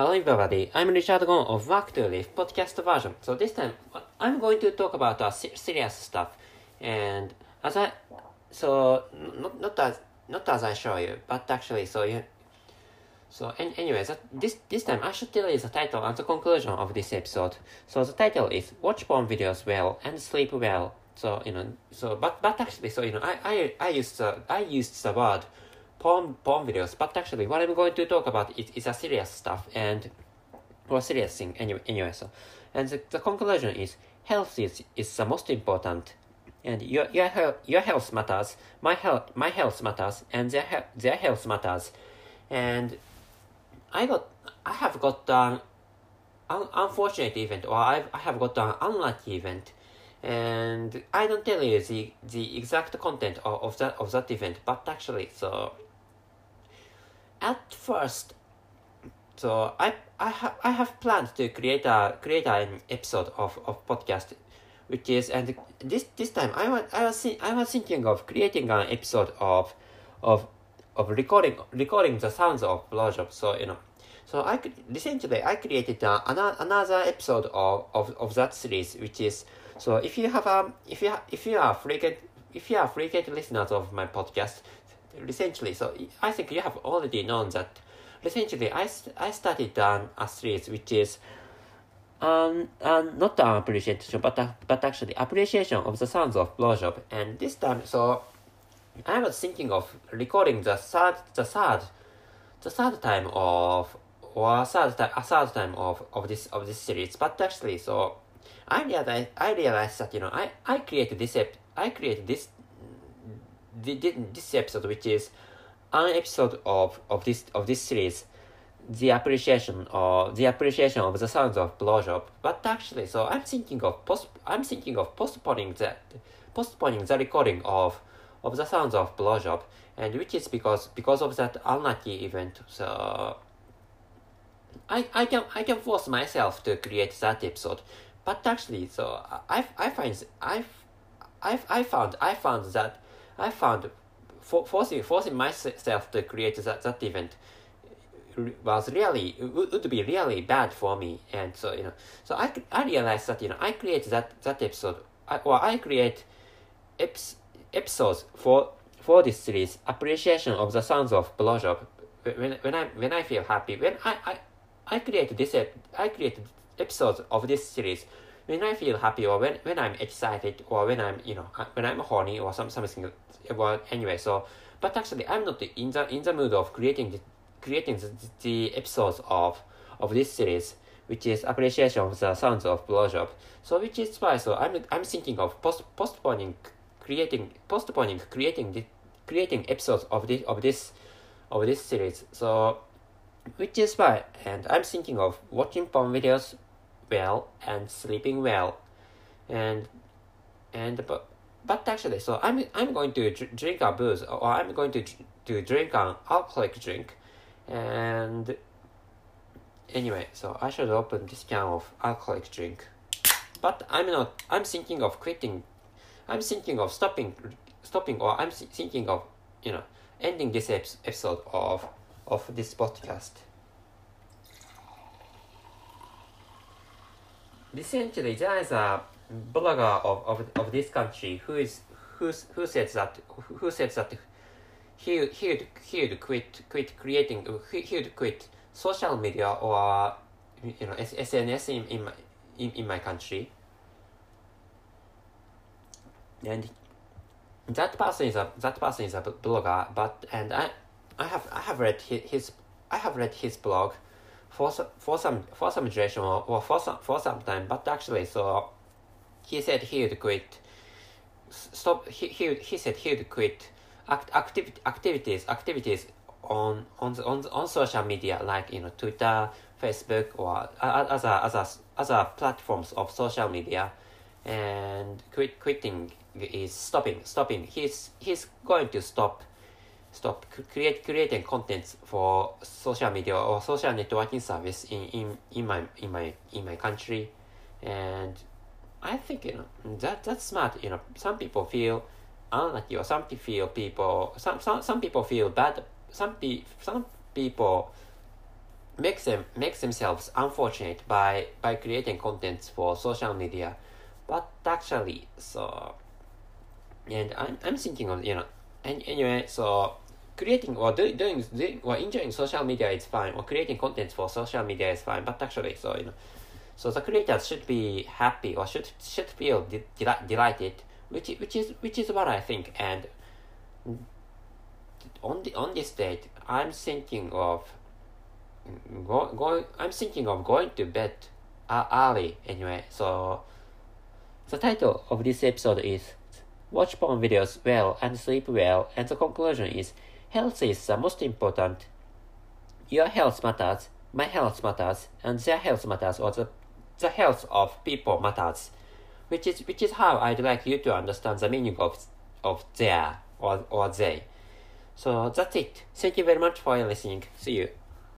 Hello everybody, I'm Richard Gon of Work to Live podcast version. So this time I'm going to talk about uh, serious stuff and as I so not not as not as I show you, but actually so you so and anyways that, this this time I should tell you the title and the conclusion of this episode. So the title is Watch porn videos well and sleep well. So you know so but but actually so you know I I I used the I used the word porn, porn videos, but actually what I'm going to talk about is, is a serious stuff and or serious thing anyway, anyway so. And the, the conclusion is health is, is the most important. And your your health your health matters my health my health matters and their he- their health matters. And I got I have got an un- unfortunate event or I've, I have got an unlucky event. And I don't tell you the the exact content of, of that of that event but actually so at first so I I have I have planned to create a create an episode of, of podcast which is and this this time I was I was I was thinking of creating an episode of of of recording recording the sounds of blowjob so you know. So I essentially I created a, another another episode of, of, of that series which is so if you have a if you if you are frequent if you are frequent listeners of my podcast recently, so I think you have already known that recently I, I started an a series which is um, um, not an appreciation, but, uh, but actually appreciation of the sounds of blowjob. And this time, so I was thinking of recording the third, the third, the third time of, or third time, a third time of, of this of this series. But actually, so I realized, I realized that you know I, I created this ep- I created this this episode, which is an episode of, of this of this series, the appreciation or the appreciation of the sounds of blowjob. But actually, so I'm thinking of post I'm thinking of postponing that postponing the recording of of the sounds of blowjob, and which is because because of that unlucky event. So I I can I can force myself to create that episode, but actually, so I I find I I I found I found that I found for, forcing forcing myself to create that, that event was really would, be really bad for me. And so you know so I, I realized that you know I create that that episode I, or I create eps, episodes for for this series appreciation of the sounds of blowjob. When, when I when I feel happy when I I, I create this I create episodes of this series when I feel happy or when, when I'm excited or when I'm you know uh, when I'm horny or some something well anyway so but actually I'm not in the in the mood of creating the, creating the, the episodes of of this series which is appreciation of the sounds of blowjob. So which is why so I'm I'm thinking of post postponing creating postponing creating the creating episodes of this of this of this series. So which is why and I'm thinking of watching porn videos well and sleeping well and and but but actually so i'm i'm going to drink a booze or i'm going to to drink an alcoholic drink. And anyway so i should open this can of alcoholic drink. But i'm not i'm thinking of quitting i'm thinking of stopping stopping or i'm thinking of you know ending this episode of of this podcast recently there is a blogger of, of, of this country who is who's, who said that who said that he he would, he would quit quit creating he, he would quit social media or you know SNS in in my, in, in my country. And that person is a that person is a blogger but and I I have I have read his I have read his blog for some, for some for some duration or, or for some for some time but actually so he said he would quit. Stop he, he, he said he would quit act, activity, activities activities on on the, on, the, on social media like you know twitter facebook or other other other platforms of social media. And quit quitting is stopping stopping. He's he's going to stop stop create creating contents for social media or social networking service in, in, in my in my in my country. And I think you know that that's smart you know. Some people feel unlucky or some feel people some, some some people feel bad. Some pe- some people makes them makes themselves unfortunate by by creating contents for social media. But actually so and i'm, I'm thinking of you know and anyway so creating or doing, doing, doing or enjoying social media is fine or creating contents for social media is fine but actually so you know so the creators should be happy or should should feel de- de- delighted which which is which is what i think and on the on this date i'm thinking of go, going i'm thinking of going to bed uh, early anyway so the title of this episode is watch porn videos well and sleep well and the conclusion is health is the most important. Your health matters my health matters and their health matters or the, the health of people matters. Which is which is how i'd like you to understand the meaning of of their or, or they. So that's it. Thank you very much for listening. See you